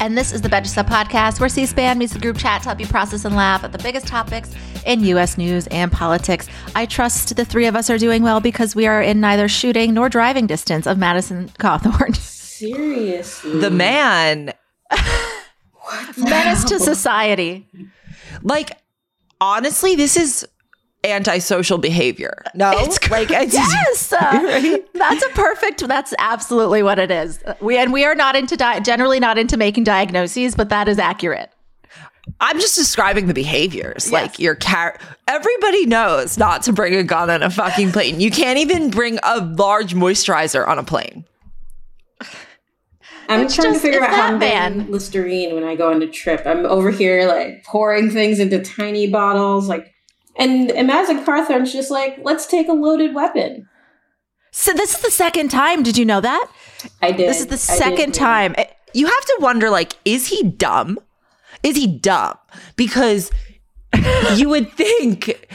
And this is the Betches Sup Podcast, where C SPAN meets the group chat to help you process and laugh at the biggest topics in U.S. news and politics. I trust the three of us are doing well because we are in neither shooting nor driving distance of Madison Cawthorn. Seriously. The man. Menace to society. Like, honestly, this is antisocial behavior. No, It's like it's, yes, uh, that's a perfect. That's absolutely what it is. We and we are not into di- generally not into making diagnoses, but that is accurate. I'm just describing the behaviors. Yes. Like your car. Everybody knows not to bring a gun on a fucking plane. You can't even bring a large moisturizer on a plane. I'm It's trying just- to figure out how that I'm man. Listerine when I go on a trip. I'm over here like pouring things into tiny bottles, like, and Imagine Cawthorn's just like, let's take a loaded weapon. So this is the second time. Did you know that? I did. This is the second time. Eh, You have to wonder, like, is he dumb? Is he dumb? Because you would think,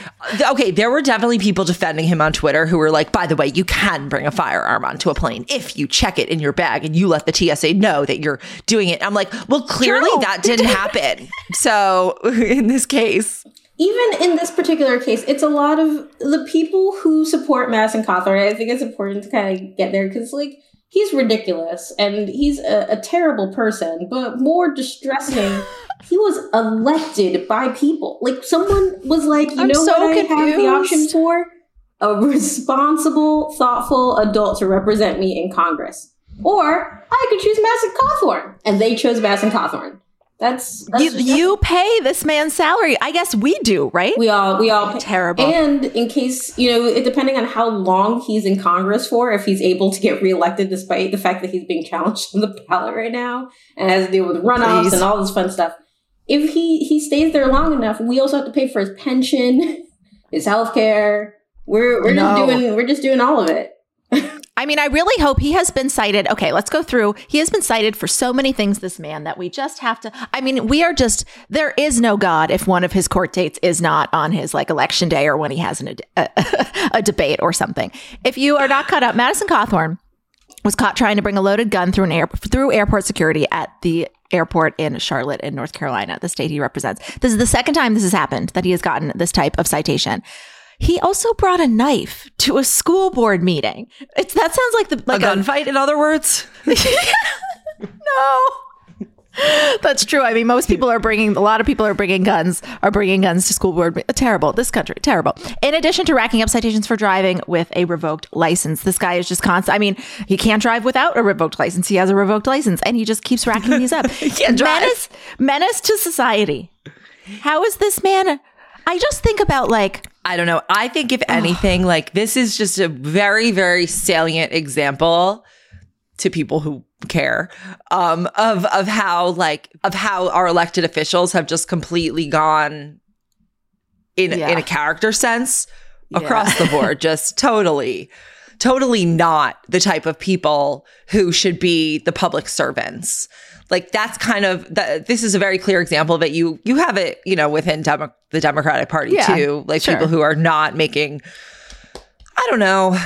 okay, there were definitely people defending him on Twitter who were like, by the way, you can bring a firearm onto a plane if you check it in your bag and you let the TSA know that you're doing it. I'm like, well, clearly that didn't happen. So in this case, even in this particular case, it's a lot of the people who support Mass Madison Cawthorn. I think it's important to kind of get there because, like, he's ridiculous and he's a, a terrible person. But more distressing, he was elected by people. Like, someone was like, you I'm know so what I have the option for? A responsible, thoughtful adult to represent me in Congress. Or I could choose Mass Madison Cawthorn. And they chose Mass Madison Cawthorn. That's, that's You, you pay this man's salary. I guess we do, right? we all we all Terrible. And in case you know, it, depending on how long he's in Congress for, if he's able to get reelected despite the fact that he's being challenged on the ballot right now and has to deal with runoffs Please. and all this fun stuff. If he he stays there long enough, we also have to pay for his pension, his health care. We're we're No. just doing we're just doing all of it. I mean, I really hope he has been cited. Okay, let's go through. He has been cited for so many things, this man, that we just have to. I mean, we are just, there is no God if one of his court dates is not on his like election day or when he has an, a, a debate or something. If you are not caught up, Madison Cawthorn was caught trying to bring a loaded gun through an air, through airport security at the airport in Charlotte in North Carolina, the state he represents. This is the second time this has happened that he has gotten this type of citation. He also brought a knife to a school board meeting. It's that sounds like the like a gunfight, in other words. no. That's true. I mean, most people are bringing, a lot of people are bringing guns, are bringing guns to school board. Terrible. This country, terrible. In addition to racking up citations for driving with a revoked license, this guy is just constant. I mean, he can't drive without a revoked license. He has a revoked license and he just keeps racking these up. he can't drive. Menace, menace to society. How is this man? I just think about like, I don't know. I think if anything, like this is just a very, very salient example to people who care um, of of how like of how our elected officials have just completely gone in Yeah. in a character sense across the board, just totally, totally not the type of people who should be the public servants. Like that's kind of that. This is a very clear example that you you have it, you know, within Demo- the Democratic Party Yeah, too. Like sure. people who are not making, I don't know,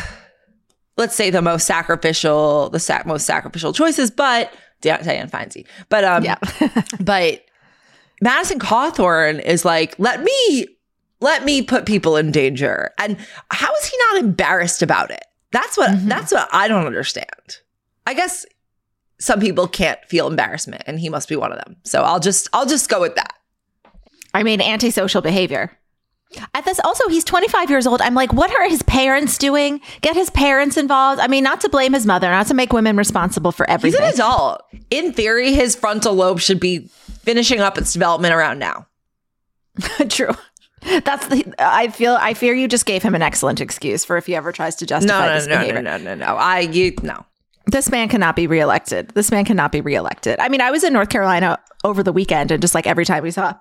let's say the most sacrificial, the sac- most sacrificial choices, but Di- Diane Feinstein. But um, yeah. but Madison Cawthorn is like, let me let me put people in danger. And how is he not embarrassed about it? That's what Mhm. that's what I don't understand. I guess some people can't feel embarrassment and he must be one of them. So I'll just I'll just go with that. I mean, antisocial behavior. At this, also, he's 25 years old. I'm like, what are his parents doing? Get his parents involved. I mean, not to blame his mother, not to make women responsible for everything. He's an adult. In theory, his frontal lobe should be finishing up its development around now. True. That's the. I feel. I fear you just gave him an excellent excuse for if he ever tries to justify no, this no, no, behavior. no, no, no. I you no. This man cannot be reelected. This man cannot be reelected. I mean, I was in North Carolina over the weekend, and just like every time we saw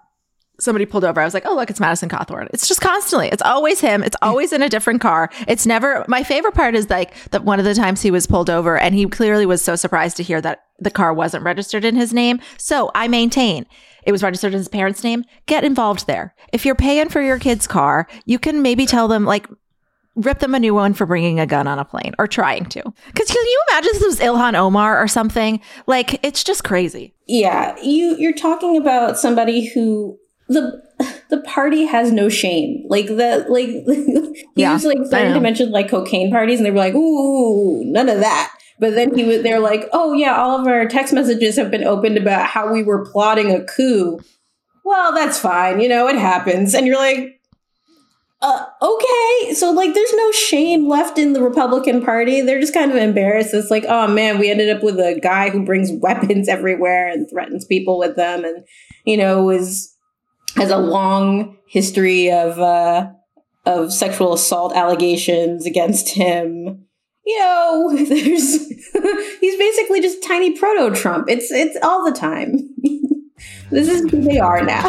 somebody pulled over, I was like, "Oh, look, it's Madison Cawthorn." It's just constantly. It's always him. It's always in a different car. It's never. My favorite part is like that one of the times he was pulled over, and he clearly was so surprised to hear that the car wasn't registered in his name. So I maintain. It was registered in his parents' name. Get involved there. If you're paying for your kid's car, you can maybe tell them like rip them a new one for bringing a gun on a plane or trying to. Because can you imagine this was Ilhan Omar or something? Like it's just crazy. Yeah, you you're talking about somebody who the the party has no shame. Like the like he Yeah, was like starting to mention like cocaine parties, and they were like, "Ooh, none of that." But then he was they're like, "Oh yeah, all of our text messages have been opened about how we were plotting a coup." Well, that's fine, you know, it happens, and you're like. Uh, okay, so like, there's no shame left in the Republican Party. They're just kind of embarrassed. It's like, oh man, we ended up with a guy who brings weapons everywhere and threatens people with them, and you know, is has a long history of uh, of sexual assault allegations against him. You know, there's he's basically just tiny proto Trump. It's it's all the time. this is who they are now.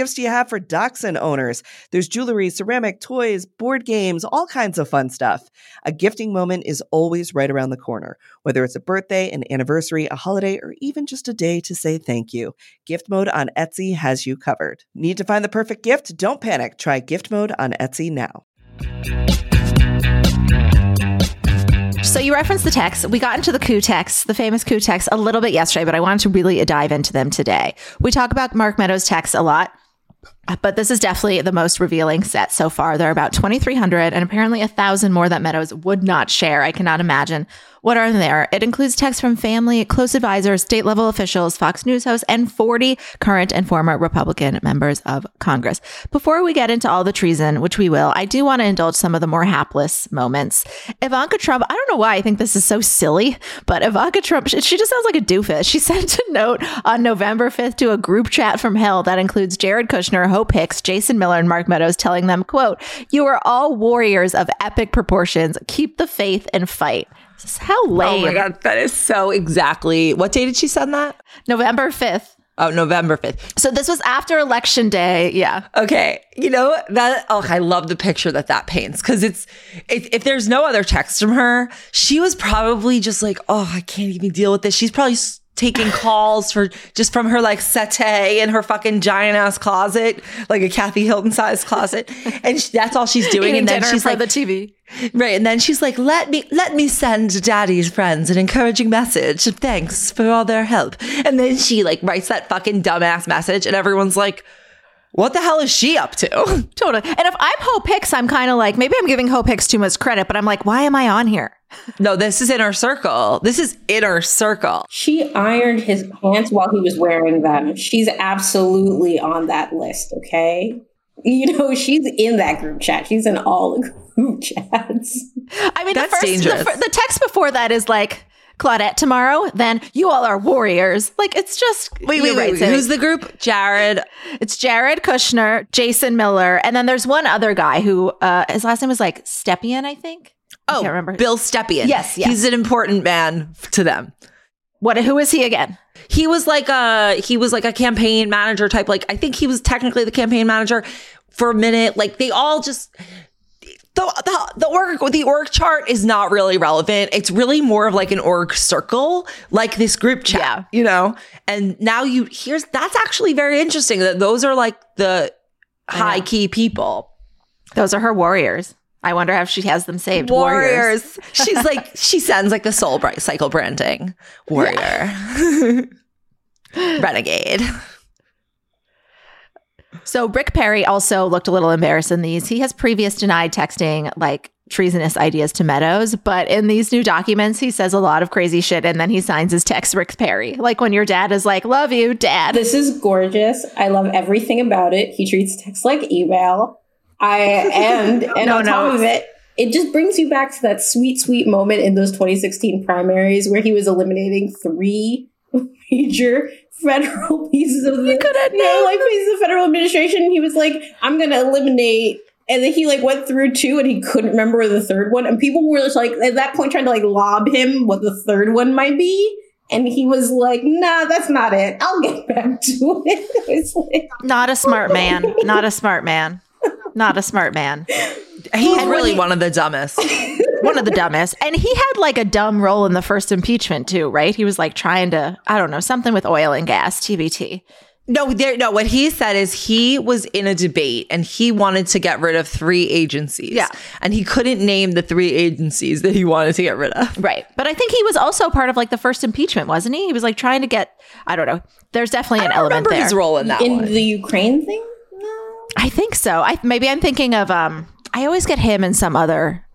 gifts do you have for dachshund owners? There's jewelry, ceramic, toys, board games, all kinds of fun stuff. A gifting moment is always right around the corner, whether it's a birthday, an anniversary, a holiday, or even just a day to say thank you. Gift mode on Etsy has you covered. Need to find the perfect gift? Don't panic. Try gift mode on Etsy now. So you referenced the texts. We got into the coup texts, the famous coup texts, a little bit yesterday, but I wanted to really dive into them today. We talk about Mark Meadows' texts a lot. But this is definitely the most revealing set so far. There are about 2,300 and apparently a thousand more that Meadows would not share. I cannot imagine what are there. It includes texts from family, close advisors, state level officials, Fox News hosts, and 40 current and former Republican members of Congress. Before we get into all the treason, which we will, I do want to indulge some of the more hapless moments. Ivanka Trump, I don't know why I think this is so silly, but Ivanka Trump, she she just sounds like a doofus. She sent a note on November 5th to a group chat from hell that includes Jared Kushner, Hope Hicks, Jason Miller, and Mark Meadows telling them, quote, you are all warriors of epic proportions. Keep the faith and fight. How Oh my god, that is so exactly. What day did she send that? November 5th. Oh, November 5th. So this was after election day. Yeah. Okay, you know that. Oh, I love the picture that that paints because it's if, if there's no other text from her, she was probably just like, oh, I can't even deal with this. She's probably taking calls for just from her like settee in her fucking giant ass closet, like a Kathy Hilton sized closet, and sh that's all she's doing. And then she's like, the TV. Right. And then she's like, let me let me send daddy's friends an encouraging message. of Thanks for all their help. And then she like writes that fucking dumbass message and everyone's like, what the hell is she up to? Totally. And if I'm Hope Hicks, I'm kind of like, maybe I'm giving Hope Hicks too much credit, but I'm like, why am I on here? no, this is inner circle. This is inner circle. She ironed his pants while he was wearing them. She's absolutely on that list, okay? You know, she's in that group chat. She's in all the group chats. I mean, That's the first, dangerous. The, the text before that is like, Claudette tomorrow, then you all are warriors. Like, it's just. Wait, you're wait, right, wait. Who's the group? Jared. It's Jared Kushner, Jason Miller, and then there's one other guy who uh, his last name was like Stepien, I think. I Oh, can't remember. Bill Stepien. Yes, yes. He's an important man to them. What? Who is he again? He was like a he was like a campaign manager type. Like I think he was technically the campaign manager for a minute. Like they all just the the the org the org chart is not really relevant. It's really more of like an org circle, like this group chat, Yeah. you know. And now you here's that's actually very interesting that those are like the high key people. Those are her warriors. I wonder if she has them saved. Warriors. She's like she sends like the soul bright cycle branding warrior. Renegade. So Rick Perry also looked a little embarrassed in these. He has previous denied texting like treasonous ideas to Meadows, but in these new documents, he says a lot of crazy shit and then he signs his text Rick Perry. Like when your dad is like, Love you, dad. This is gorgeous. I love everything about it. He treats text like email. I and and No, on no, top of it, it just brings you back to that sweet, sweet moment in those 2016 primaries where he was eliminating three major federal pieces of the yeah, like pieces of federal administration. He was like, "I'm going to eliminate." And then he like went through two, and he couldn't remember the third one. And people were just like at that point trying to like lob him what the third one might be. And he was like, "Nah, that's not it. I'll get back to it." It's like, Not a smart man. Not a smart man. Not a smart man. He's really he- one of the dumbest. One of the dumbest. And he had like a dumb role in the first impeachment too, right? He was like trying to, I don't know, something with oil and gas, TBT. No, there, no. What he said is he was in a debate and he wanted to get rid of three agencies. Yeah. and he couldn't name the three agencies that he wanted to get rid of. Right. But I think he was also part of like the first impeachment, wasn't he? He was like trying to get, I don't know. There's definitely an I don't element remember there. his role in that in one. the Ukraine thing. I think so. I maybe I'm thinking of um I always get him and some other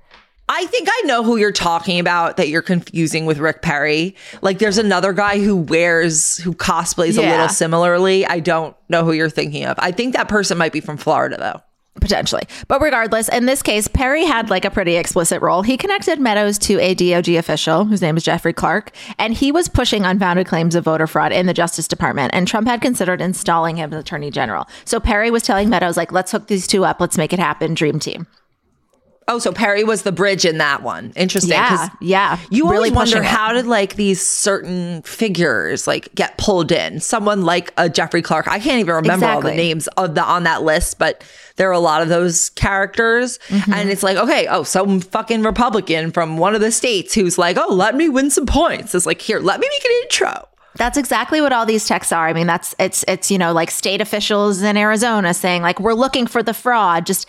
I think I know who you're talking about that you're confusing with Rick Perry. Like there's another guy who wears who cosplays a little similarly. I don't know who you're thinking of. I think that person might be from Florida though. Potentially. But regardless, in this case, Perry had like a pretty explicit role. He connected Meadows to a DOJ official whose name is Jeffrey Clark, and he was pushing unfounded claims of voter fraud in the Justice Department. And Trump had considered installing him as Attorney General. So Perry was telling Meadows, like, let's hook these two up, let's make it happen, dream team. Oh, so Perry was the bridge in that one. Interesting. Yeah, yeah. You really always wonder how did like these certain figures like get pulled in? Someone like a Jeffrey Clark. I can't even remember all the names of the on that list, but there are a lot of those characters. Mm-hmm. And it's like, okay, oh, some fucking Republican from one of the states who's like, oh, let me win some points. It's like, here, let me make an intro. That's exactly what all these texts are. I mean, that's it's it's you know like state officials in Arizona saying like we're looking for the fraud. Just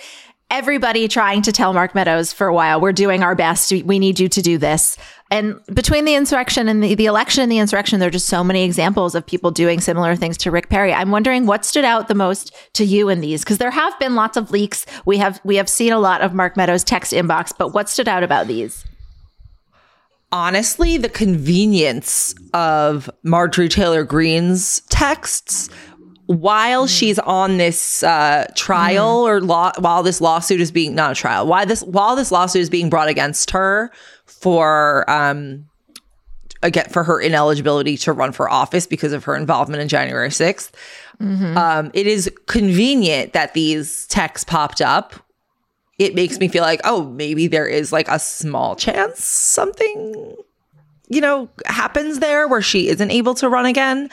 everybody trying to tell Mark Meadows for a while we're doing our best. We- need you to do this. And between the insurrection and the, the election and the insurrection, there are just so many examples of people doing similar things to Rick Perry. I'm wondering what stood out the most to you in these because there have been lots of leaks. We have we have seen a lot of Mark Meadows text inbox, but what stood out about these? honestly, the convenience of Marjorie Taylor Greene's texts while she's on this uh, trial or law, while this lawsuit is being not a trial, why this while this lawsuit is being brought against her for um again for her ineligibility to run for office because of her involvement in January 6th. Um, it is convenient that these texts popped up it makes me feel like, oh, maybe there is like a small chance something, you know, happens there where she isn't able to run again.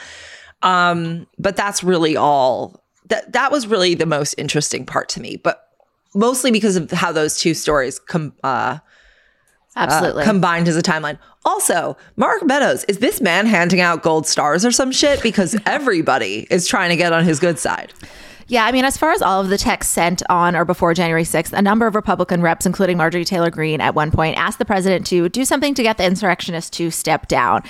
Um, but that's really all that that was really the most interesting part to me, but mostly because of how those two stories come. uh, Absolutely. uh, combined as a timeline. Also, Mark Meadows, is this man handing out gold stars or some shit? Because everybody is trying to get on his good side. Yeah, I mean, as far as all of the texts sent on or before January 6th, a number of Republican reps, including Marjorie Taylor Greene, at one point asked the president to do something to get the insurrectionists to step down.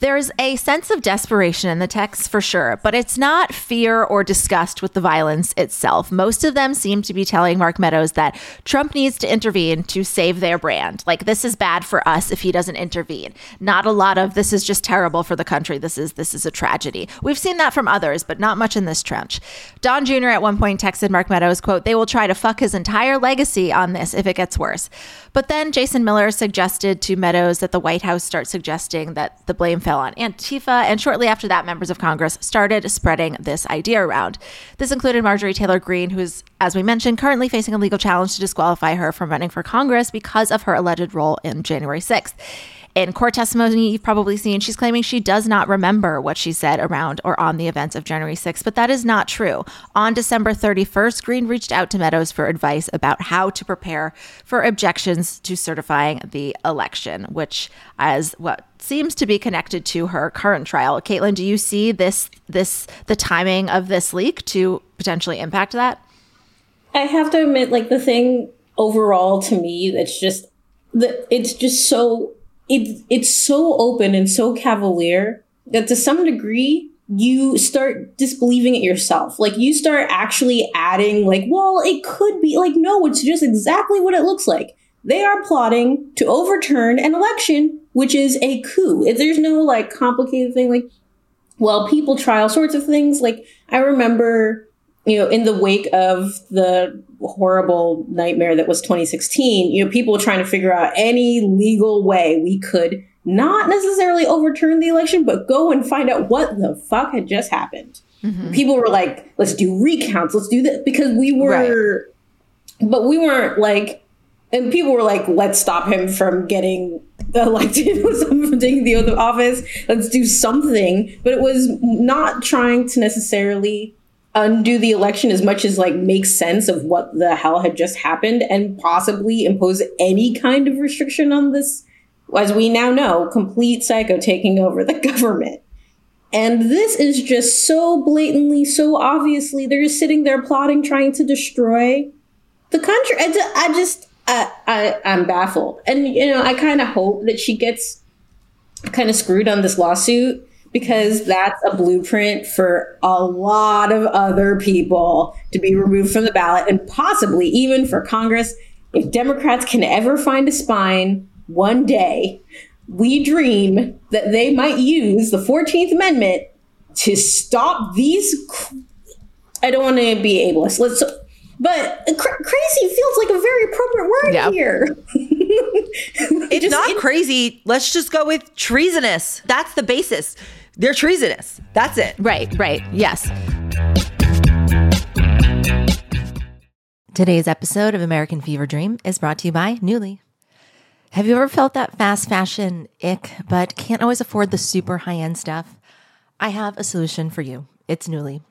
There's a sense of desperation in the texts for sure, but it's not fear or disgust with the violence itself. Most of them seem to be telling Mark Meadows that Trump needs to intervene to save their brand. Like this is bad for us if he doesn't intervene. Not a lot of this is just terrible for the country. This is this is a tragedy. We've seen that from others, but not much in this trench. Don Jr. at one point texted Mark Meadows, quote, they will try to fuck his entire legacy on this if it gets worse. But then Jason Miller suggested to Meadows that the White House start suggesting that the blame fell on Antifa. And shortly after that, members of Congress started spreading this idea around. This included Marjorie Taylor Greene, who's, as we mentioned, currently facing a legal challenge to disqualify her from running for Congress because of her alleged role in January 6th. In court testimony, you've probably seen she's claiming she does not remember what she said around or on the events of January 6th, but that is not true. On December 31st, Greene reached out to Meadows for advice about how to prepare for objections to certifying the election, which, as what seems to be connected to her current trial. Kaitlin, do you see this this the timing of this leak to potentially impact that? I have to admit, like the thing overall to me that's just that it's just so it's it's so open and so cavalier that to some degree you start disbelieving it yourself. Like you start actually adding like, well, it could be like no, it's just exactly what it looks like. They are plotting to overturn an election, which is a coup. If there's no like complicated thing like well, people try all sorts of things. Like I remember you know, in the wake of the horrible nightmare that was 2016, you know, people were trying to figure out any legal way we could not necessarily overturn the election, but go and find out what the fuck had just happened. Mm-hmm. People were like, let's do recounts, let's do this because we were, right. but we weren't like, and people were like, let's stop him from getting elected, taking the oath of office, let's do something. But it was not trying to necessarily undo the election as much as like make sense of what the hell had just happened and possibly impose any kind of restriction on this as we now know complete psycho taking over the government and this is just so blatantly so obviously they're just sitting there plotting trying to destroy the country I just I, I i'm baffled and you know i kind of hope that she gets kind of screwed on this lawsuit because that's a blueprint for a lot of other people to be removed from the ballot and possibly even for Congress. If Democrats can ever find a spine one day, we dream that they might use the 14th Amendment to stop these. I don't want to be ableist. Let's, but cr- crazy feels like a very appropriate word yep. here. it's just, not it, crazy. Let's just go with treasonous. That's the basis. They're treasonous. That's it. Right, right. Yes. Today's episode of American Fever Dream is brought to you by Nuuly. Have you ever felt that fast fashion ick, but can't always afford the super high end stuff? I have a solution for you. It's Nuuly.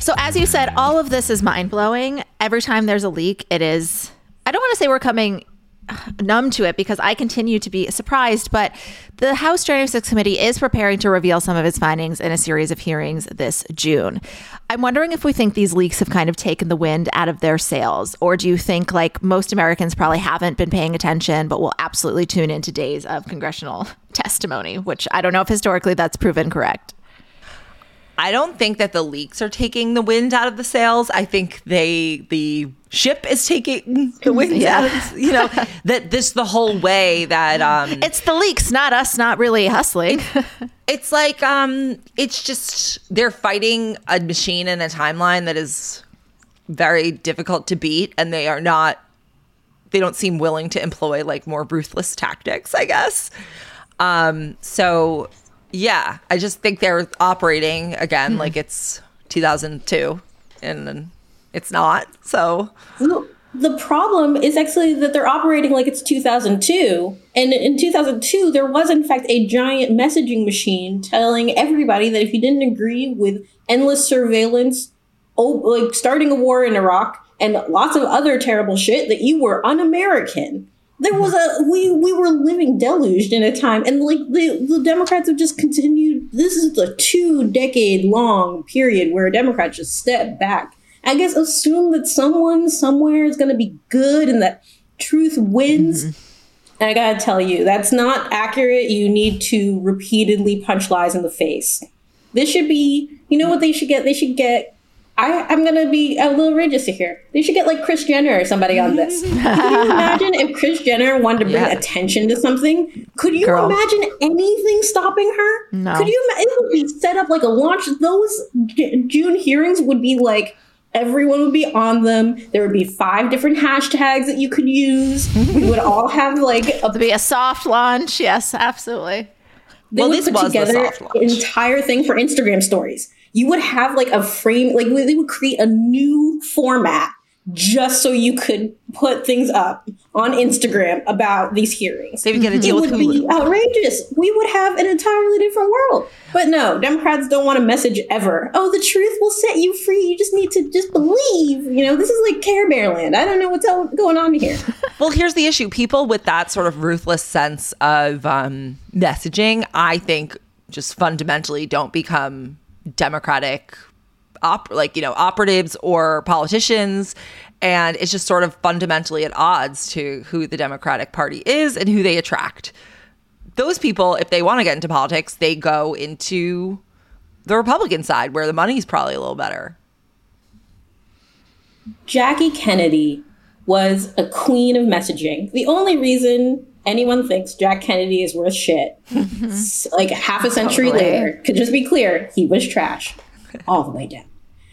So, as you said, all of this is mind blowing. Every time there's a leak, it is. I don't want to say we're coming numb to it because I continue to be surprised. But the House 6 Committee is preparing to reveal some of its findings in a series of hearings this June. I'm wondering if we think these leaks have kind of taken the wind out of their sails, or do you think, like most Americans, probably haven't been paying attention, but will absolutely tune into days of congressional testimony, which I don't know if historically that's proven correct. I don't think that the leaks are taking the wind out of the sails. I think they the ship is taking the wind yeah. out. You know that this the whole way that um it's the leaks, not us, not really hustling. It, it's like um it's just they're fighting a machine in a timeline that is very difficult to beat, and they are not. They don't seem willing to employ like more ruthless tactics, I guess. Um, so yeah, I just think they're operating again like hmm. it's 2002 and it's not. So the problem is actually that they're operating like it's 2002. And in 2002, there was, in fact, a giant messaging machine telling everybody that if you didn't agree with endless surveillance, oh, like starting a war in Iraq, and lots of other terrible shit, that you were un American. There was a we we were living deluged in a time, and like the, the Democrats have just continued. This is the two decade long period where Democrats just step back I guess assume that someone somewhere is going to be good and that truth wins. Mm-hmm. And I gotta tell you, that's not accurate. You need to repeatedly punch lies in the face. This should be, you know what they should get? They should get. I, I'm gonna be a little religious here. They should get like Kris Jenner or somebody on this. Could you imagine if Kris Jenner wanted to bring yeah. attention to something? Could you Girl. imagine anything stopping her? No. Could you? It would be set up like a launch. Those June hearings would be like Everyone would be on them. There would be five different hashtags that you could use. we would all have like a, be a soft launch. Yes, absolutely. They well, would put together an entire thing for Instagram stories. You would have like a frame, like they would create a new format just so you could put things up on Instagram about these hearings. They would get a deal it with would be outrageous. We would have an entirely different world. But no, Democrats don't want a message ever. Oh, the truth will set you free. You just need to just believe. You know, this is like Care Bear land. I don't know what's going on here. well, here's the issue: people with that sort of ruthless sense of um, messaging, I think, just fundamentally don't become democratic op- like you know operatives or politicians. And it's just sort of fundamentally at odds to who the democratic party is and who they attract. Those people if they want to get into politics they go into the republican side where the money's probably a little better. Jackie kennedy was a queen of messaging. The only reason anyone thinks Jack Kennedy is worth shit. like half a century totally. later, could just be clear, he was trash all the way down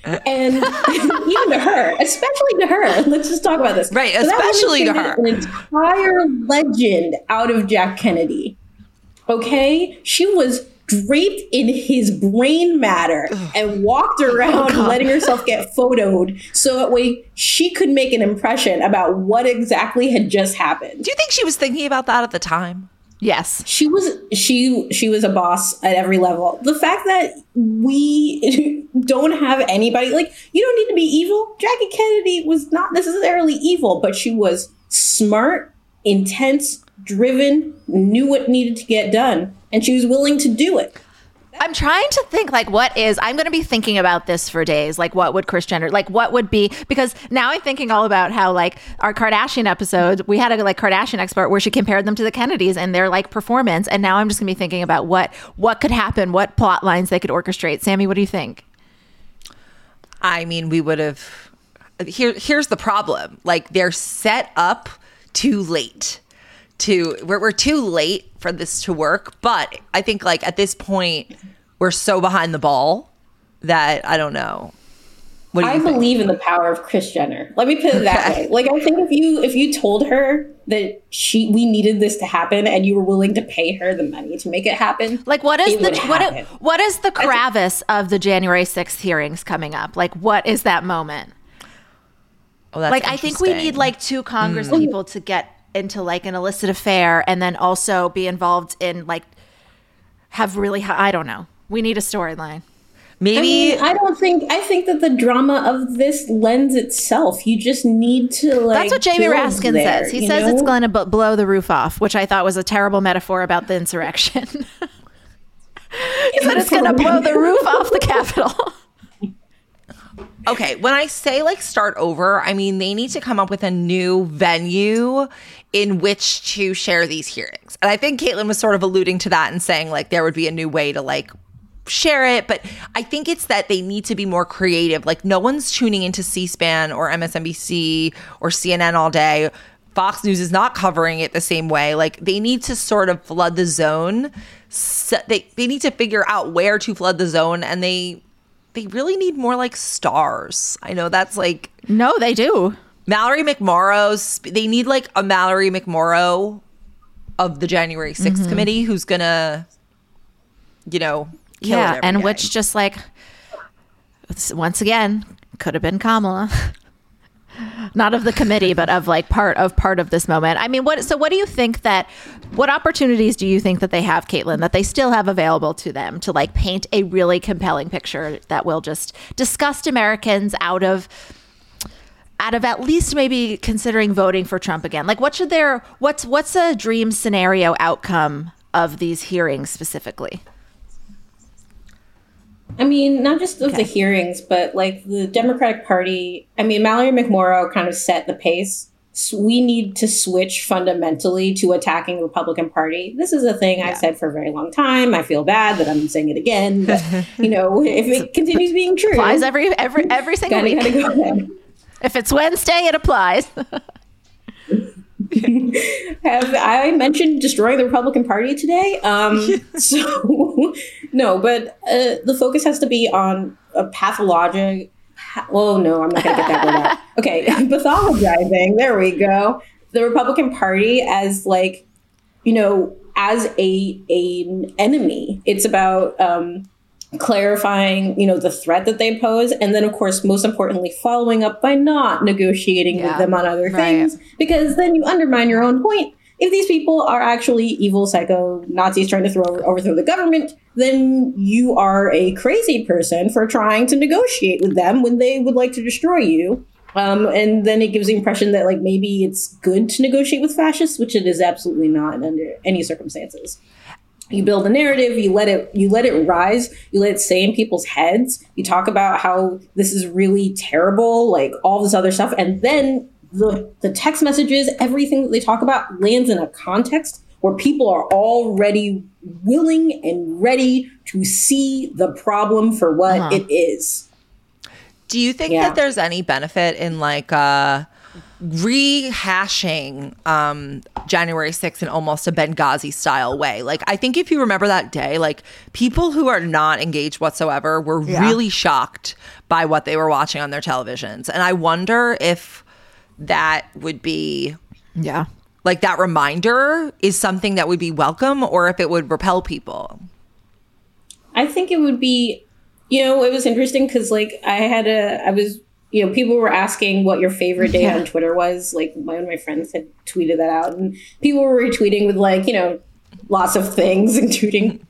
and even to her, especially to her. Let's just talk about this. Right, so especially to her. An entire legend out of Jack Kennedy. Okay, she was draped in his brain matter and walked oh, around oh, letting herself get photoed so that way she could make an impression about what exactly had just happened. Do you think she was thinking about that at the time? Yes. She was she she was a boss at every level. The fact that we don't have anybody like you don't need to be evil. Jackie Kennedy was not necessarily evil, but she was smart, intense, driven, knew what needed to get done, and she was willing to do it. I'm trying to think like what is I'm going to be thinking about this for days. Like what would Kris Jenner like what would be because now I'm thinking all about how like our Kardashian episode, we had a like Kardashian expert where she compared them to the Kennedys and their like performance and now I'm just going to be thinking about what what could happen, what plot lines they could orchestrate. Sami, what do you think? I mean, we would have here here's the problem. Like they're set up too late to we're, we're too late for this to work but i think like at this point we're so behind the ball that i don't know I think? believe in the power of Kris Jenner. Let me put it that way. Like I think if you if you told her that she we needed this to happen and you were willing to pay her the money to make it happen. Like what is the what what is the crevice of the January 6th hearings coming up? Like what is that moment? Oh, like I think we need like two Congress mm. people to get into like an illicit affair and then also be involved in like have really I don't know. We need a storyline. Maybe I, mean, I, don't think I think that the drama of this lends itself. You just need to like. That's what Jamie Raskin there, says. He says know? it's going to b- blow the roof off, which I thought was a terrible metaphor about the insurrection. he said it's going to blow the roof off the Capitol. okay, when I say like start over, I mean they need to come up with a new venue in which to share these hearings. And I think Kaitlin was sort of alluding to that and saying like there would be a new way to like share it, but I think it's that they need to be more creative. Like no one's tuning into C-SPAN or MSNBC or CNN all day. Fox News is not covering it the same way. Like they need to sort of flood the zone. So they they need to figure out where to flood the zone and they they really need more like stars. I know that's like No, they do. Mallory McMorrow's they need like a Mallory McMorrow of the January 6th mm-hmm. committee who's gonna you know yeah and which just like once again could have been Kamala not of the committee, but of like part of part of this moment. I mean, what? So, what do you think that? What opportunities do you think that they have, Kaitlin, that they still have available to them to like paint a really compelling picture that will just disgust Americans out of out of at least maybe considering voting for Trump again? Like, what should their what's what's a dream scenario outcome of these hearings specifically? I mean, not just of the hearings, but like the Democratic Party. I mean, Mallory McMorrow kind of set the pace. So we need to switch fundamentally to attacking the Republican Party. This is a thing I've said for a very long time. I feel bad that I'm saying it again. But, you know, if it continues being true, Applies every every every single gotta, week. gotta go. If it's Wednesday, it applies. Have I mentioned destroying the Republican Party today? Um, so no, but uh, the focus has to be on a pathologic. Pa- oh no, I'm not going to get that word out. Okay, pathologizing. There we go. The Republican Party as like, you know, as a, a an enemy. It's about um, clarifying, you know, the threat that they pose, and then of course, most importantly, following up by not negotiating Yeah, with them on other right. things, because then you undermine your own point. If these people are actually evil psycho Nazis trying to throw overthrow the government, then you are a crazy person for trying to negotiate with them when they would like to destroy you. Um, and then it gives the impression that like maybe it's good to negotiate with fascists, which it is absolutely not under any circumstances you build a narrative you let it you let it rise you let it stay in people's heads you talk about how this is really terrible like all this other stuff and then the the text messages everything that they talk about lands in a context where people are already willing and ready to see the problem for what Uh-huh. it is Do you think Yeah. that there's any benefit in like uh rehashing um January 6th in almost a Benghazi style way? Like I think if you remember that day, like people who are not engaged whatsoever were Yeah. really shocked by what they were watching on their televisions. And I wonder if that would be Yeah. like that reminder is something that would be welcome or if it would repel people. I think it would be, you know, it was interesting because like I had a, I was, you know, people were asking what your favorite day on Twitter was. Like one of my friends had tweeted that out, and people were retweeting with like, you know, lots of things, including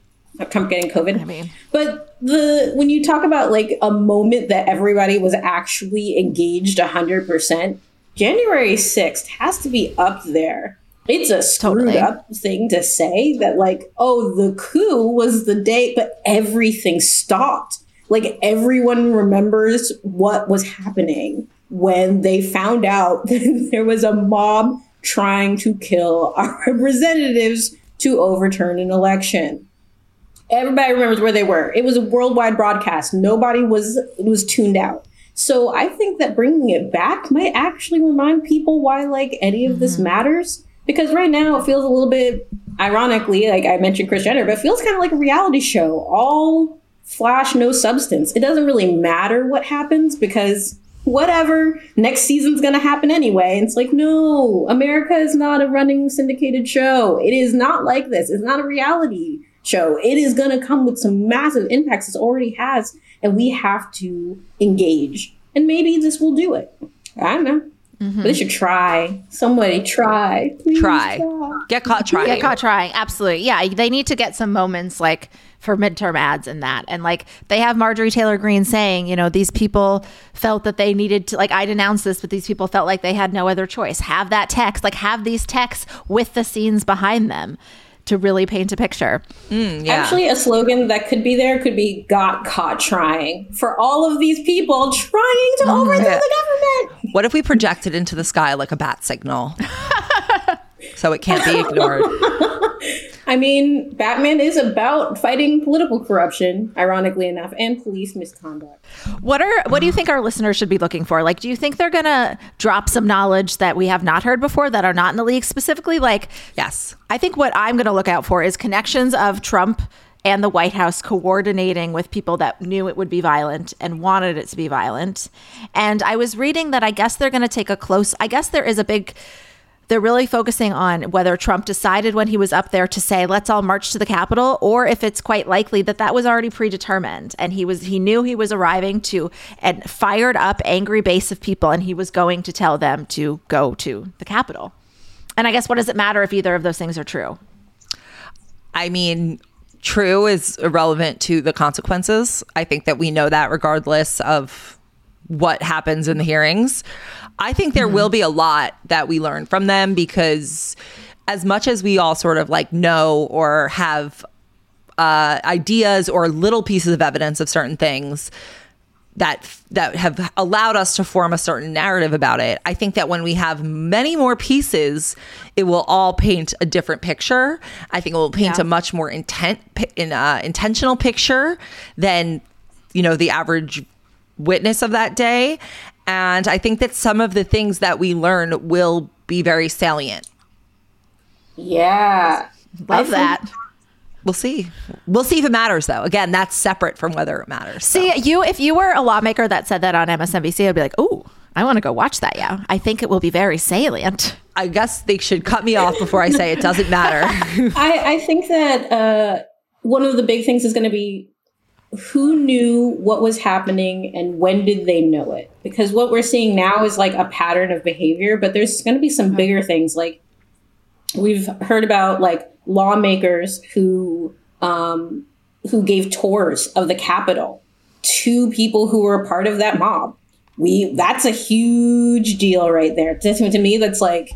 Trump getting COVID. I mean, But the when you talk about like a moment that everybody was actually engaged hundred percent, January sixth has to be up there. It's a screwed Totally. up thing to say that like, oh, the coup was the day, but everything stopped. Like everyone remembers what was happening when they found out that there was a mob trying to kill our representatives to overturn an election everybody remembers where they were. It was a worldwide broadcast. Nobody was was tuned out. So I think that bringing it back might actually remind people why like any of this mm-hmm. matters. Because right now it feels a little bit ironically, like I mentioned Kris Jenner, but it feels kind of like a reality show. All flash, no substance. It doesn't really matter what happens because whatever, next season's gonna happen anyway. And it's like, no, America is not a running syndicated show. It is not like this. It's not a reality show. It is gonna come with some massive impacts. It already has, and we have to engage. And maybe this will do it. I don't know. Mm-hmm. But they should try. Somebody try. Please Try. Get caught trying. Get caught trying. Absolutely. Yeah. They need to get some moments like for midterm ads and that. And like they have Marjorie Taylor Greene saying, you know, these people felt that they needed to, like, I denounced this, but these people felt like they had no other choice. Have that text, like, have these texts with the scenes behind them to really paint a picture. Mm, yeah. Actually, a slogan that could be there could be "Got caught trying" for all of these people trying to mm, overthrow Yeah. the government. What if we projected into the sky like a bat signal? so it can't be ignored. I mean, Batman is about fighting political corruption, ironically enough, and police misconduct. What are what do you think our listeners should be looking for? Like, do you think they're gonna drop some knowledge that we have not heard before that are not in the league specifically? Like, Yes. I think what I'm gonna look out for is connections of Trump and the White House coordinating with people that knew it would be violent and wanted it to be violent. And I was reading that I guess they're gonna take a close. I guess there is a big they're really focusing on whether Trump decided when he was up there to say, let's all march to the Capitol, or if it's quite likely that that was already predetermined. And he was, he knew he was arriving to a fired up, angry base of people, and he was going to tell them to go to the Capitol. And I guess what does it matter if either of those things are true? I mean, true is irrelevant to the consequences. I think that we know that regardless of what happens in the hearings. I think there will be a lot that we learn from them because as much as we all sort of like know or have uh, ideas or little pieces of evidence of certain things that that have allowed us to form a certain narrative about it. I think that when we have many more pieces, it will all paint a different picture. I think it will paint Yeah. a much more intent in uh, intentional picture than you know the average witness of that day. And I think that some of the things that we learn will be very salient. Yeah. I Love think- that. We'll see. We'll see if it matters, though. Again, that's separate from whether it matters. so. See, you if you were a lawmaker that said that on MSNBC, I'd be like, oh, I want to go watch that. Yeah, I think it will be very salient. I guess they should cut me off before I say it doesn't matter. I, I think that uh, one of the big things is going to be who knew what was happening and when did they know it? Because what we're seeing now is like a pattern of behavior, but there's going to be some bigger things. Like we've heard about like lawmakers who um, who gave tours of the Capitol to people who were a part of that mob. We that's a huge deal right there. To, to me, that's like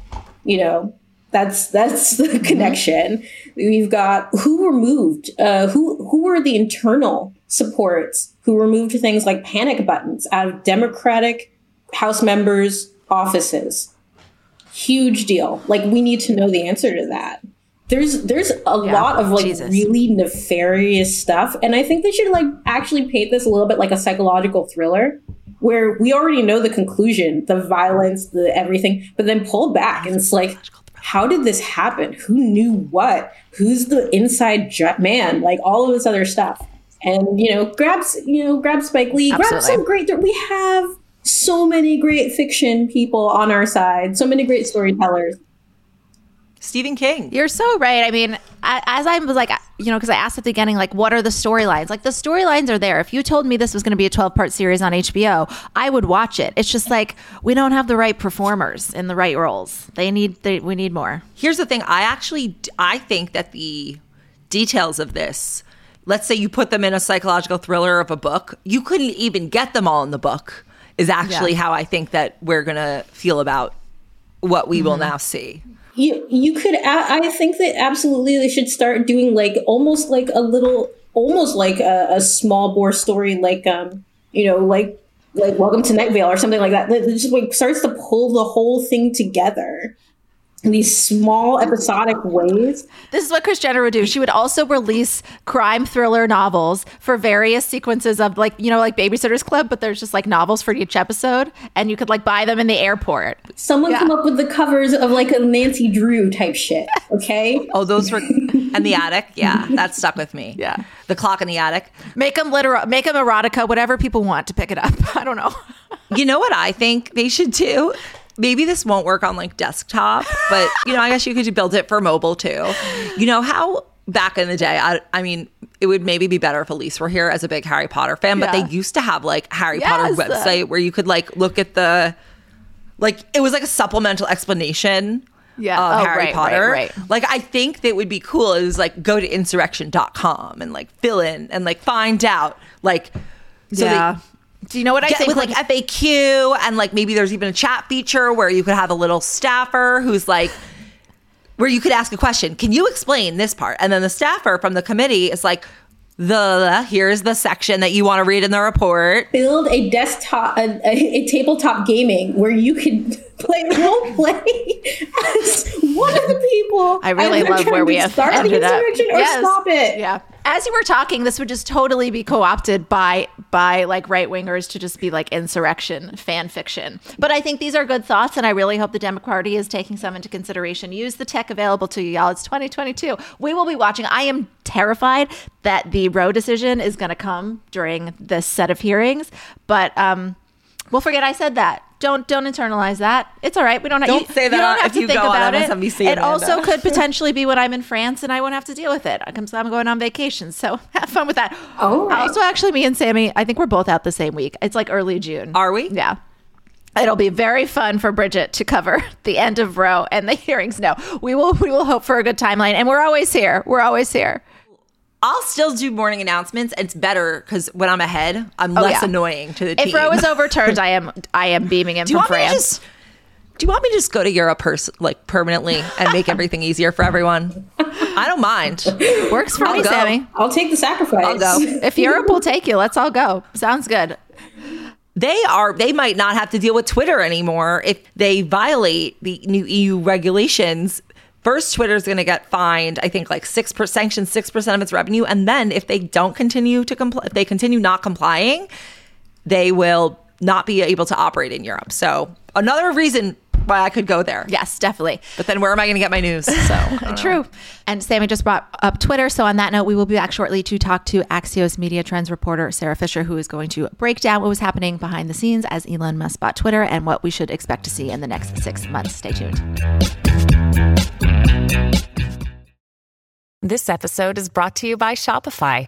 you know that's that's the connection. We've got who removed uh, who who were the internal supports who removed things like panic buttons out of Democratic House members' offices. Huge deal. Like we need to know the answer to that. There's there's a lot of like Jesus. really nefarious stuff, and I think they should like actually paint this a little bit like a psychological thriller where we already know the conclusion, the violence, the everything, but then pull back and it's like, how did this happen? Who knew what? Who's the inside man? Like all of this other stuff. And you know, grabs you know, grab Spike Lee, grab Absolutely. some great. We have so many great fiction people on our side, so many great storytellers. Stephen King. You're so right. I mean, a- as I was like, you know, because I asked at the beginning, like, what are the storylines? Like, the storylines are there. If you told me this was going to be a 12 part series on HBO, I would watch it. It's just like we don't have the right performers in the right roles. They need, they, we need more. Here's the thing. I actually, I think that the details of this, let's say you put them in a psychological thriller of a book, you couldn't even get them all in the book. Is actually Yeah. how I think that we're gonna feel about what we will now see. You you could I think that absolutely they should start doing like almost like a little almost like a, a small bore story like um you know like like Welcome to Night Vale or something like that. That just like starts to pull the whole thing together in these small episodic ways. This is what Kris Jenner would do. She would also release crime thriller novels for various sequences of like, you know, like Babysitter's Club, but there's just like novels for each episode, and you could like buy them in the airport. Someone Yeah. come up with the covers of like a Nancy Drew type shit. Okay. Oh, those were and the attic. Yeah, that stuck with me. Yeah. the clock in the attic. Make them literal, make them erotica, whatever people want to pick it up. I don't know. You know what I think they should do? Maybe this won't work on like desktop, but you know, I guess you could build it for mobile too. You know how back in the day, I, I mean, it would maybe be better if Elise were here as a big Harry Potter fan, but Yeah. they used to have like Harry Potter website where you could like look at the, like it was like a supplemental explanation. Yeah. Of Oh, Harry right, right, Potter. right. Like I think that would be cool is like go to insurrection.com and like fill in and like find out like so yeah. Do you know what I get think? with like FAQ and like maybe there's even a chat feature where you could have a little staffer who's like where you could ask a question. Can you explain this part? And then the staffer from the committee is like the here's the section that you want to read in the report. build a desktop a, a, a tabletop gaming where you can play role play as one of the people I really love where we to have start the ended up. insurrection or Yes. stop it Yeah. As you were talking, this would just totally be co-opted by by like right wingers to just be like insurrection fan fiction. But I think these are good thoughts, and I really hope the Democrat Party is taking some into consideration. Use the tech available to you, y'all. It's 2022. We will be watching. I am terrified that the Roe decision is going to come during this set of hearings, but um, we'll forget I said that. Don't don't internalize that. It's all right. We don't. Don't you, say that You don't on- have if to you think go on about it. MSNBC, It Amanda. also could potentially be when I'm in France and I won't have to deal with it. I'm, I'm going on vacation, so have fun with that. All right. Also, actually, me and Sami, I think we're both out the same week. It's like early June. Are we? Yeah. It'll be very fun for Bridget to cover the end of Roe and the hearings. No, we will. We will hope for a good timeline, and we're always here. We're always here. I'll still do morning announcements. It's better because when I'm ahead, I'm oh, less Oh, yeah. annoying to the team. If Roe is overturned, I am. I am beaming in do from want me to France. just? Do you want me to just go to Europe pers- like permanently and make everything easier for everyone? I don't mind. Works for I'll me, go. Sami. I'll take the sacrifice. I'll go. If Europe will take you, let's all go. Sounds good. They are. They might not have to deal with Twitter anymore if they violate the new EU regulations. First, Twitter is going to get fined. I think like six percent, sanctioned six percent of its revenue, and then if they don't continue to comply, if they continue not complying, they will not be able to operate in Europe. So another reason why I could go there. Yes, definitely. But then where am I going to get my news? So I don't know. True. And Sami just brought up Twitter. So, on that note, we will be back shortly to talk to Axios Media Trends reporter Sara Fischer, who is going to break down what was happening behind the scenes as Elon Musk bought Twitter and what we should expect to see in the next six months. Stay tuned. This episode is brought to you by Shopify.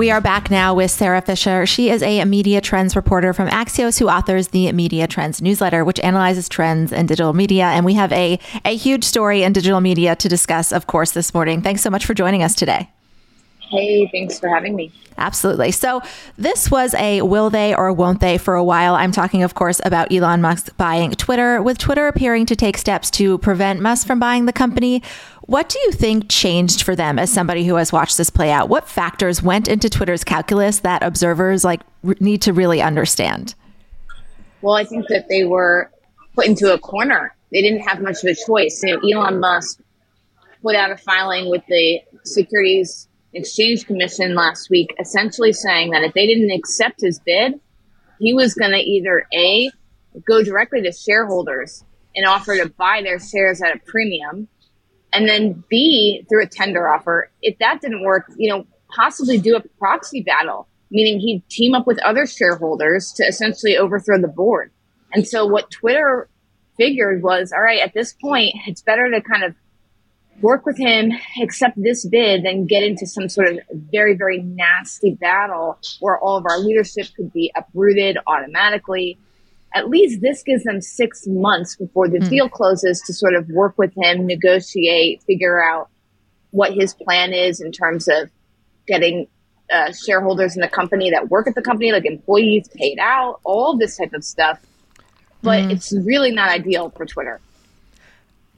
We are back now with Sara Fischer. She is a media trends reporter from Axios who authors the Media Trends newsletter, which analyzes trends in digital media. And we have a, a huge story in digital media to discuss, of course, this morning. Thanks so much for joining us today. Hey, thanks for having me. Absolutely. So, this was a will they or won't they for a while. I'm talking, of course, about Elon Musk buying Twitter, with Twitter appearing to take steps to prevent Musk from buying the company. What do you think changed for them as somebody who has watched this play out? What factors went into Twitter's calculus that observers like r- need to really understand? Well, I think that they were put into a corner. They didn't have much of a choice. You know, Elon Musk put out a filing with the Securities Exchange Commission last week, essentially saying that if they didn't accept his bid, he was going to either A, go directly to shareholders and offer to buy their shares at a premium, and then B, through a tender offer. If that didn't work, you know, possibly do a proxy battle, meaning he'd team up with other shareholders to essentially overthrow the board. And so what Twitter figured was, all right, at this point, it's better to kind of work with him, accept this bid, than get into some sort of very, very nasty battle where all of our leadership could be uprooted automatically. At least this gives them six months before the deal closes to sort of work with him, negotiate, figure out what his plan is in terms of getting uh, shareholders in the company that work at the company, like employees paid out, all this type of stuff. But it's really not ideal for Twitter.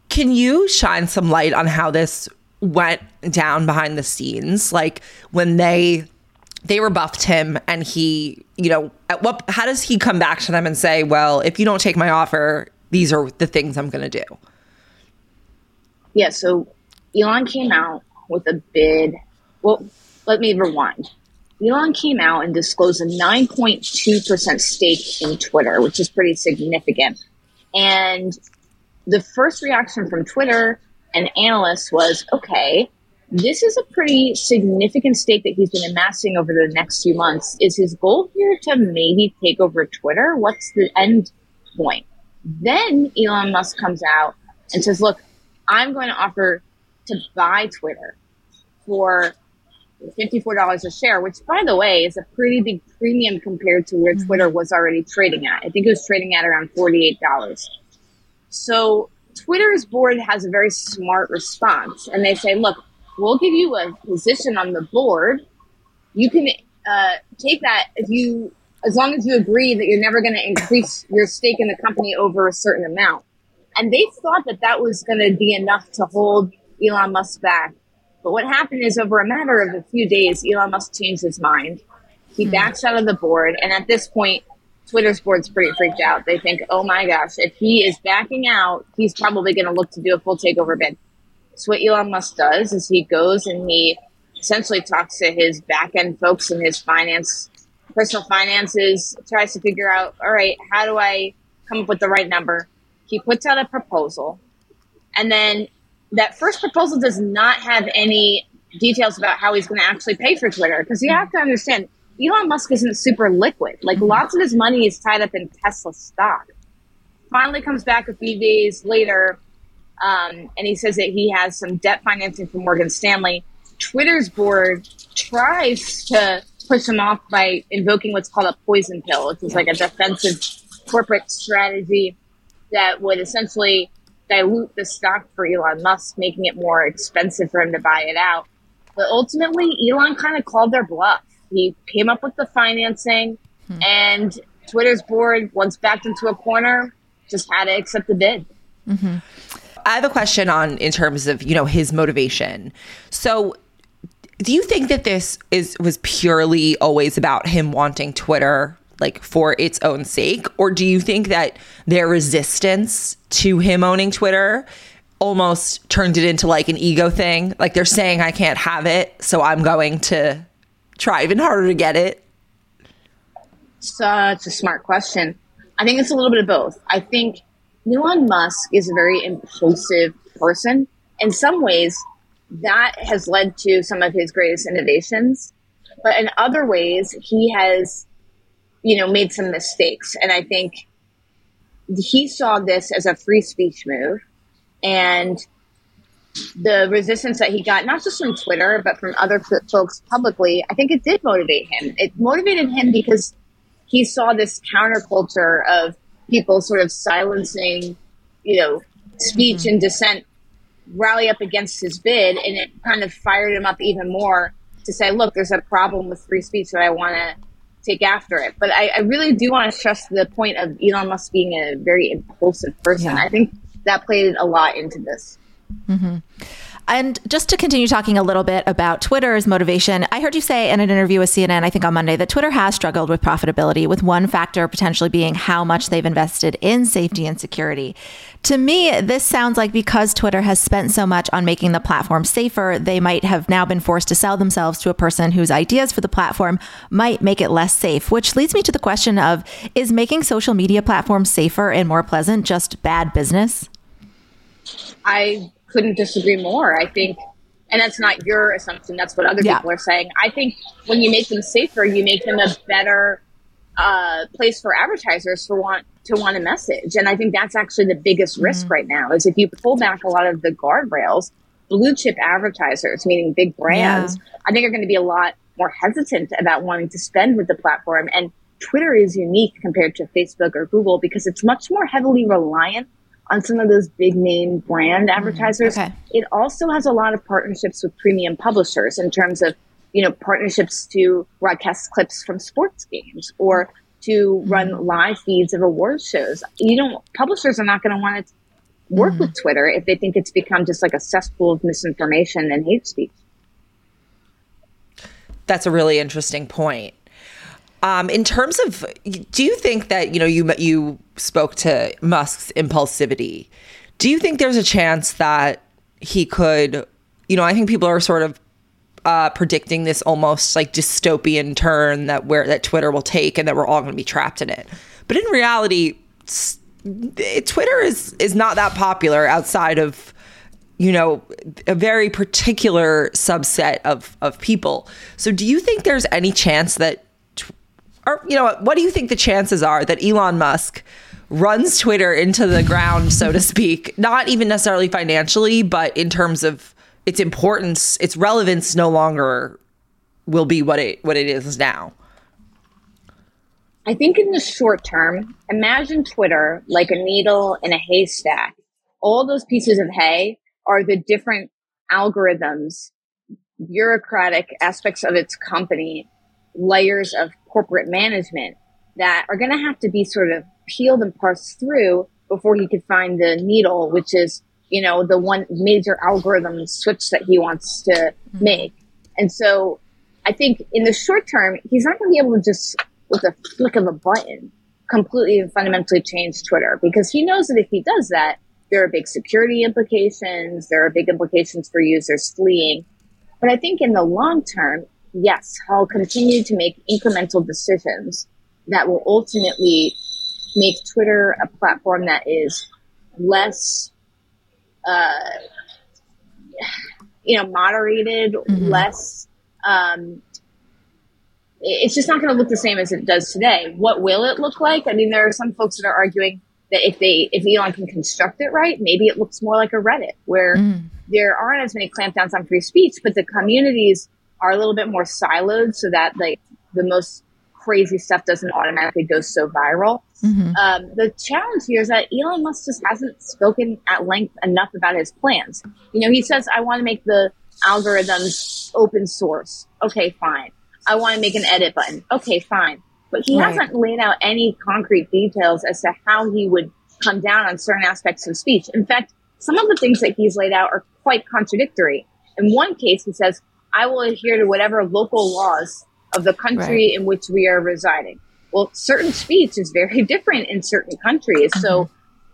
Can you shine some light on how this went down behind the scenes? Like when they they rebuffed him and he, you know, at what how does he come back to them and say, "Well, if you don't take my offer, these are the things I'm going to do." Yeah, so Elon came out with a bid. Well, let me rewind. Elon came out and disclosed a 9.2% stake in Twitter, which is pretty significant. And the first reaction from Twitter and analysts was okay, this is a pretty significant stake that he's been amassing over the next few months. Is his goal here to maybe take over Twitter? What's the end point? Then Elon Musk comes out and says, look, I'm going to offer to buy Twitter for $54 a share, which, by the way, is a pretty big premium compared to where mm-hmm. Twitter was already trading at. I think it was trading at around $48. So Twitter's board has a very smart response, and they say, look, we'll give you a position on the board. You can uh, take that if you, as long as you agree that you're never going to increase your stake in the company over a certain amount. And they thought that that was going to be enough to hold Elon Musk back. But what happened is, over a matter of a few days, Elon Musk changed his mind. He backed out of the board, and at this point, Twitter's board's pretty freaked out. They think, oh my gosh, if he is backing out, he's probably going to look to do a full takeover bid. So what Elon Musk does is he goes and he essentially talks to his back end folks in his finance, personal finances, tries to figure out, all right, how do I come up with the right number? He puts out a proposal. And then that first proposal does not have any details about how he's going to actually pay for Twitter. Because you have to understand, Elon Musk isn't super liquid. Like mm-hmm. lots of his money is tied up in Tesla stock. Finally comes back a few days later, um, and he says that he has some debt financing from Morgan Stanley. Twitter's board tries to push him off by invoking what's called a poison pill, which is like a defensive corporate strategy that would essentially dilute the stock for Elon Musk, making it more expensive for him to buy it out. But ultimately, Elon kind of called their bluff. He came up with the financing, hmm. and Twitter's board, once backed into a corner, just had to accept the bid. Mm-hmm. I have a question on in terms of you know his motivation. So, do you think that this is was purely always about him wanting Twitter like for its own sake, or do you think that their resistance to him owning Twitter almost turned it into like an ego thing? Like they're saying I can't have it, so I'm going to try even harder to get it? Such a smart question. I think it's a little bit of both. I think Elon Musk is a very impulsive person. In some ways, that has led to some of his greatest innovations. But in other ways, he has, you know, made some mistakes. And I think he saw this as a free speech move. And the resistance that he got, not just from Twitter, but from other folks publicly, I think it did motivate him. It motivated him because he saw this counterculture of people sort of silencing, you know, speech mm-hmm. and dissent rally up against his bid. And it kind of fired him up even more to say, look, there's a problem with free speech that I want to take after it. But I, I really do want to stress the point of Elon Musk being a very impulsive person. Yeah. I think that played a lot into this. Mm-hmm. And just to continue talking a little bit about Twitter's motivation, I heard you say in an interview with CNN, I think on Monday, that Twitter has struggled with profitability, with one factor potentially being how much they've invested in safety and security. To me, this sounds like because Twitter has spent so much on making the platform safer, they might have now been forced to sell themselves to a person whose ideas for the platform might make it less safe, which leads me to the question of is making social media platforms safer and more pleasant just bad business? I couldn't disagree more. I think, and that's not your assumption, that's what other yeah. people are saying. I think when you make them safer, you make them a better uh, place for advertisers for want to want a message. And I think that's actually the biggest mm-hmm. risk right now is if you pull back a lot of the guardrails, blue chip advertisers, meaning big brands, yeah. I think are going to be a lot more hesitant about wanting to spend with the platform. And Twitter is unique compared to Facebook or Google because it's much more heavily reliant on some of those big name brand mm, advertisers. Okay. It also has a lot of partnerships with premium publishers in terms of, you know, partnerships to broadcast clips from sports games or to mm-hmm. run live feeds of award shows. You know, publishers are not going to want to work mm-hmm. with Twitter if they think it's become just like a cesspool of misinformation and hate speech. That's a really interesting point. Um, in terms of, do you think that you know you you spoke to Musk's impulsivity? Do you think there's a chance that he could, you know, I think people are sort of uh, predicting this almost like dystopian turn that where that Twitter will take, and that we're all going to be trapped in it. But in reality, Twitter is is not that popular outside of you know a very particular subset of of people. So do you think there's any chance that or you know what do you think the chances are that Elon Musk runs Twitter into the ground, so to speak, not even necessarily financially, but in terms of its importance, its relevance no longer will be what it what it is now. I think in the short term, imagine Twitter like a needle in a haystack. All those pieces of hay are the different algorithms, bureaucratic aspects of its company, layers of corporate management that are going to have to be sort of peeled and parsed through before he could find the needle, which is, you know, the one major algorithm switch that he wants to mm-hmm. make. And so I think in the short term, he's not going to be able to just, with a flick of a button, completely and fundamentally change Twitter because he knows that if he does that, there are big security implications, there are big implications for users fleeing. But I think in the long term, yes, I'll continue to make incremental decisions that will ultimately make Twitter a platform that is less, uh, you know, moderated, mm-hmm. less. Um, it's just not going to look the same as it does today. What will it look like? I mean, there are some folks that are arguing that if they if Elon can construct it right, maybe it looks more like a Reddit where mm. there aren't as many clampdowns on free speech, but the communities are a little bit more siloed so that like the most crazy stuff doesn't automatically go so viral. Mm-hmm. Um, the challenge here is that Elon Musk just hasn't spoken at length enough about his plans. You know, he says, I want to make the algorithms open source. Okay, fine. I want to make an edit button. Okay, fine. But he right. hasn't laid out any concrete details as to how he would come down on certain aspects of speech. In fact, some of the things that he's laid out are quite contradictory. In one case, he says, I will adhere to whatever local laws of the country right. in which we are residing. Well, certain speech is very different in certain countries. Mm-hmm. So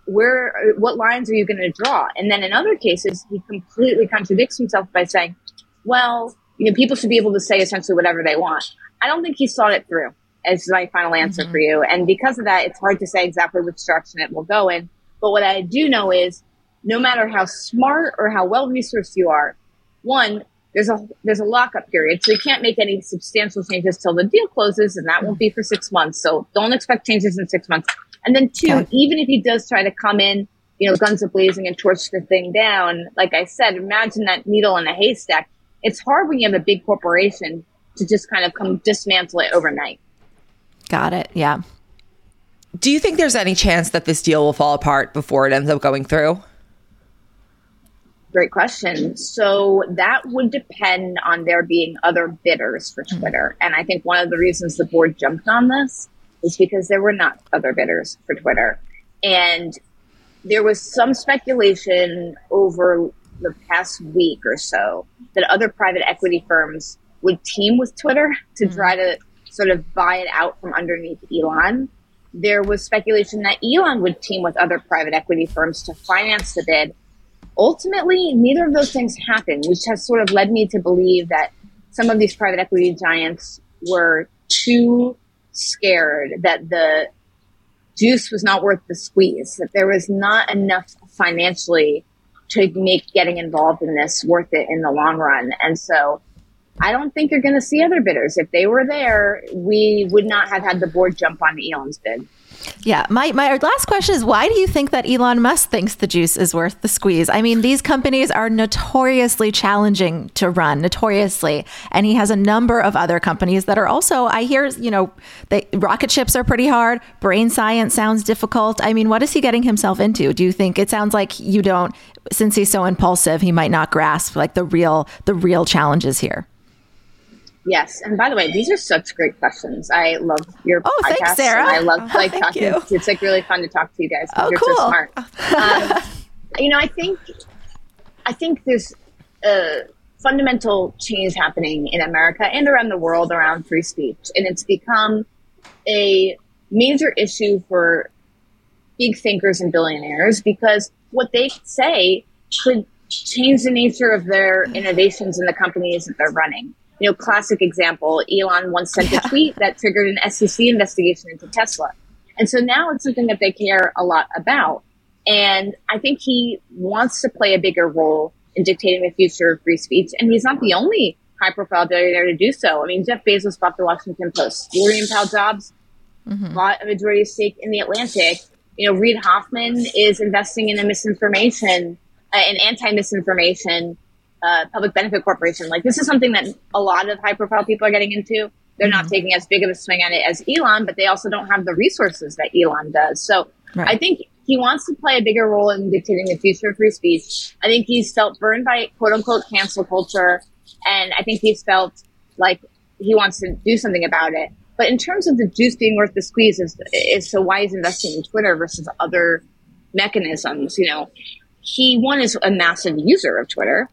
where, what lines are you going to draw? And then in other cases, he completely contradicts himself by saying, well, you know, people should be able to say essentially whatever they want. I don't think he's thought it through as my final answer mm-hmm. for you. And because of that, it's hard to say exactly which direction it will go in. But what I do know is no matter how smart or how well resourced you are, one, there's a there's a lockup period, so you can't make any substantial changes till the deal closes, and that won't be for six months. So don't expect changes in six months. And then two, okay. even if he does try to come in, you know, guns a blazing and torch the thing down, like I said, imagine that needle in a haystack. It's hard when you have a big corporation to just kind of come dismantle it overnight. Got it. Yeah. Do you think there's any chance that this deal will fall apart before it ends up going through? Great question. So that would depend on there being other bidders for hmm. Twitter. And I think one of the reasons the board jumped on this is because there were not other bidders for Twitter. And there was some speculation over the past week or so that other private equity firms would team with Twitter to mm-hmm. try to sort of buy it out from underneath Elon. There was speculation that Elon would team with other private equity firms to finance the bid ultimately, neither of those things happened, which has sort of led me to believe that some of these private equity giants were too scared that the juice was not worth the squeeze, that there was not enough financially to make getting involved in this worth it in the long run. And so I don't think you're going to see other bidders. If they were there, we would not have had the board jump on Elon's bid. Yeah, my my last question is why do you think that Elon Musk thinks the juice is worth the squeeze? I mean, these companies are notoriously challenging to run, notoriously, and he has a number of other companies that are also. I hear, you know, they, rocket ships are pretty hard. Brain science sounds difficult. I mean, what is he getting himself into? Do you think it sounds like you don't? Since he's so impulsive, he might not grasp like the real the real challenges here. Yes, and by the way, these are such great questions. I love your oh, podcast. Thanks, Sara. I love like oh, talking. You. It's like really fun to talk to you guys. Oh, you're cool. so smart. Um, you know, I think I think there's a fundamental change happening in America and around the world around free speech, and it's become a major issue for big thinkers and billionaires because what they say could change the nature of their innovations in the companies that they're running you know, classic example, Elon once sent yeah. a tweet that triggered an SEC investigation into Tesla. And so now it's something that they care a lot about. And I think he wants to play a bigger role in dictating the future of free speech. And he's not the only high profile billionaire to do so. I mean, Jeff Bezos bought the Washington Post. Laurene Powell Jobs mm-hmm. bought a majority stake in the Atlantic. You know, Reid Hoffman is investing in a misinformation, uh, an anti misinformation uh, public benefit corporation. Like this is something that a lot of high profile people are getting into. They're mm-hmm. not taking as big of a swing at it as Elon, but they also don't have the resources that Elon does. So right. I think he wants to play a bigger role in dictating the future of free speech. I think he's felt burned by quote unquote cancel culture. And I think he's felt like he wants to do something about it. But in terms of the juice being worth the squeeze is, is so why he's investing in Twitter versus other mechanisms, you know, he one is a massive user of Twitter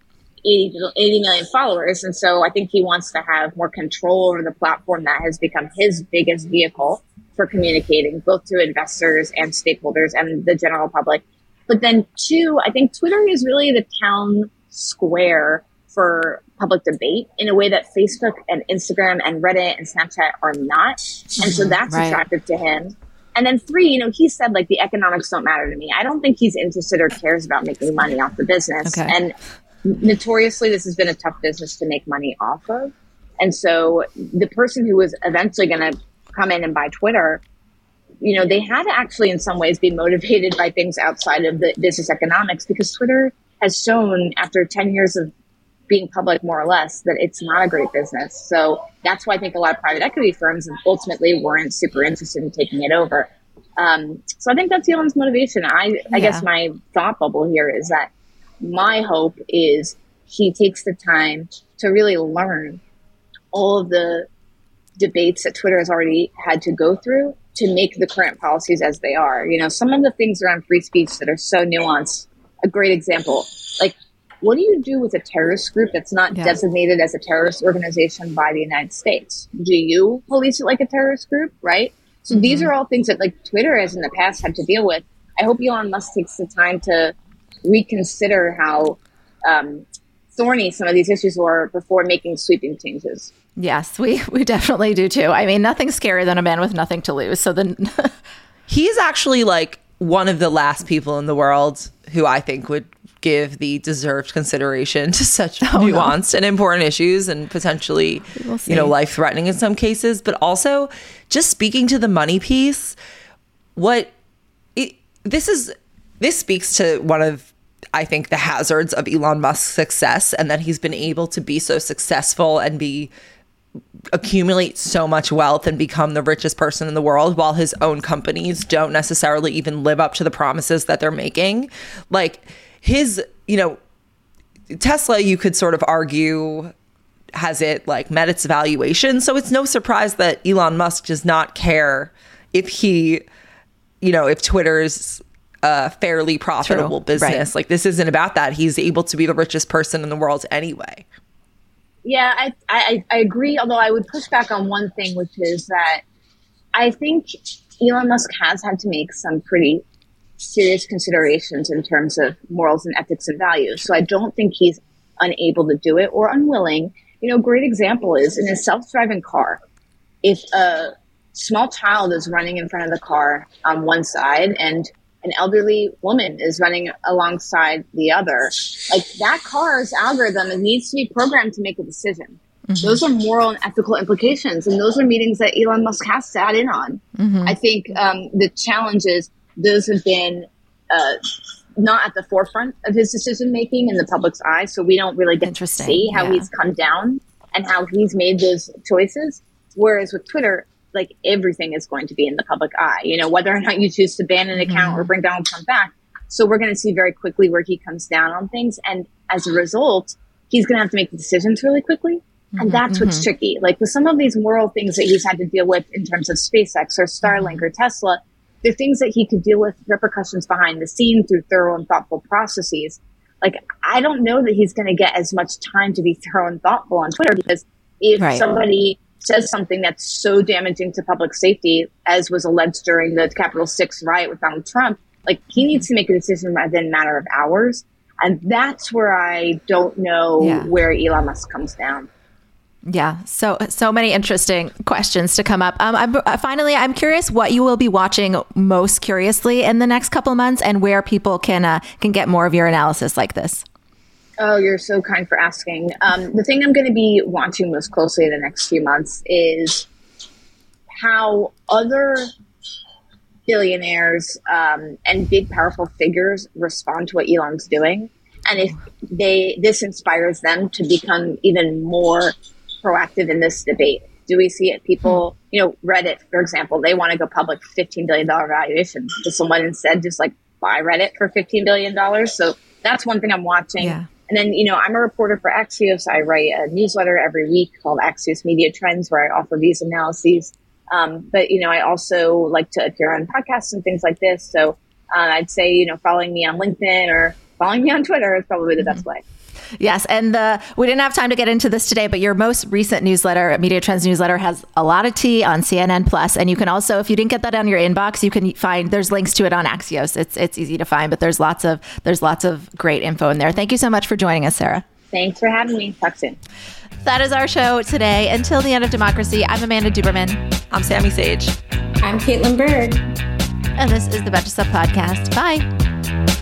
80, 80 million followers. And so I think he wants to have more control over the platform that has become his biggest vehicle for communicating both to investors and stakeholders and the general public. But then two, I think Twitter is really the town square for public debate in a way that Facebook and Instagram and Reddit and Snapchat are not. And so mm-hmm. that's right. attractive to him. And then three, you know, he said like the economics don't matter to me. I don't think he's interested or cares about making money off the business. Okay. And notoriously, this has been a tough business to make money off of. And so the person who was eventually going to come in and buy Twitter, you know, they had to actually in some ways be motivated by things outside of the business economics because Twitter has shown after 10 years of being public more or less that it's not a great business. So that's why I think a lot of private equity firms ultimately weren't super interested in taking it over. Um, so I think that's Elon's motivation. I, I yeah. guess my thought bubble here is that my hope is he takes the time to really learn all of the debates that Twitter has already had to go through to make the current policies as they are. You know, some of the things around free speech that are so nuanced. A great example, like what do you do with a terrorist group that's not yeah. designated as a terrorist organization by the United States? Do you police it like a terrorist group, right? So mm-hmm. these are all things that like Twitter has in the past had to deal with. I hope Elon Musk takes the time to reconsider how um, thorny some of these issues were before making sweeping changes. Yes, we we definitely do too. I mean, nothing's scarier than a man with nothing to lose. So then he's actually like one of the last people in the world who I think would give the deserved consideration to such oh, nuanced no. and important issues and potentially we'll you know life threatening in some cases but also just speaking to the money piece what it, this is this speaks to one of I think the hazards of Elon Musk's success and that he's been able to be so successful and be accumulate so much wealth and become the richest person in the world while his own companies don't necessarily even live up to the promises that they're making. Like his, you know, Tesla, you could sort of argue has it like met its valuation. So it's no surprise that Elon Musk does not care if he, you know, if Twitter's a fairly profitable True. business. Right. Like this isn't about that. He's able to be the richest person in the world anyway. Yeah, I, I, I agree. Although I would push back on one thing, which is that I think Elon Musk has had to make some pretty serious considerations in terms of morals and ethics and values. So I don't think he's unable to do it or unwilling. You know, great example is in a self-driving car. If a small child is running in front of the car on one side and an elderly woman is running alongside the other, like that car's algorithm needs to be programmed to make a decision. Mm-hmm. Those are moral and ethical implications, and those are meetings that Elon Musk has sat in on. Mm-hmm. I think um, the challenge is those have been uh, not at the forefront of his decision making in the public's eye, so we don't really get to see how yeah. he's come down and how he's made those choices. Whereas with Twitter, like everything is going to be in the public eye. You know, whether or not you choose to ban an account mm-hmm. or bring Donald Trump back. So we're going to see very quickly where he comes down on things, and as a result, he's going to have to make decisions really quickly. And mm-hmm, that's what's mm-hmm. tricky. Like with some of these moral things that he's had to deal with in terms of SpaceX or Starlink mm-hmm. or Tesla, the things that he could deal with repercussions behind the scene through thorough and thoughtful processes. Like, I don't know that he's going to get as much time to be thorough and thoughtful on Twitter because if right. somebody says something that's so damaging to public safety, as was alleged during the Capitol 6 riot with Donald Trump, like he needs to make a decision within a matter of hours. And that's where I don't know yeah. where Elon Musk comes down. Yeah, so so many interesting questions to come up. Um, I'm, uh, finally, I'm curious what you will be watching most curiously in the next couple of months, and where people can uh, can get more of your analysis like this. Oh, you're so kind for asking. Um, the thing I'm going to be watching most closely in the next few months is how other billionaires um, and big, powerful figures respond to what Elon's doing, and if they this inspires them to become even more proactive in this debate? Do we see it? People, you know, Reddit, for example, they want to go public $15 billion valuation. Does someone instead just like buy Reddit for $15 billion? So that's one thing I'm watching. Yeah. And then, you know, I'm a reporter for Axios. I write a newsletter every week called Axios Media Trends, where I offer these analyses. Um, but, you know, I also like to appear on podcasts and things like this. So uh, I'd say, you know, following me on LinkedIn or following me on Twitter is probably the mm-hmm. best way. Yes, and the we didn't have time to get into this today, but your most recent newsletter, Media Trends newsletter, has a lot of tea on CNN Plus, and you can also, if you didn't get that on your inbox, you can find there's links to it on Axios. It's it's easy to find, but there's lots of there's lots of great info in there. Thank you so much for joining us, Sara. Thanks for having me. Talk soon. That is our show today. Until the end of democracy, I'm Amanda Duberman. I'm Sami Sage. I'm Kaitlin Burr. And this is the Betches Sup Podcast. Bye.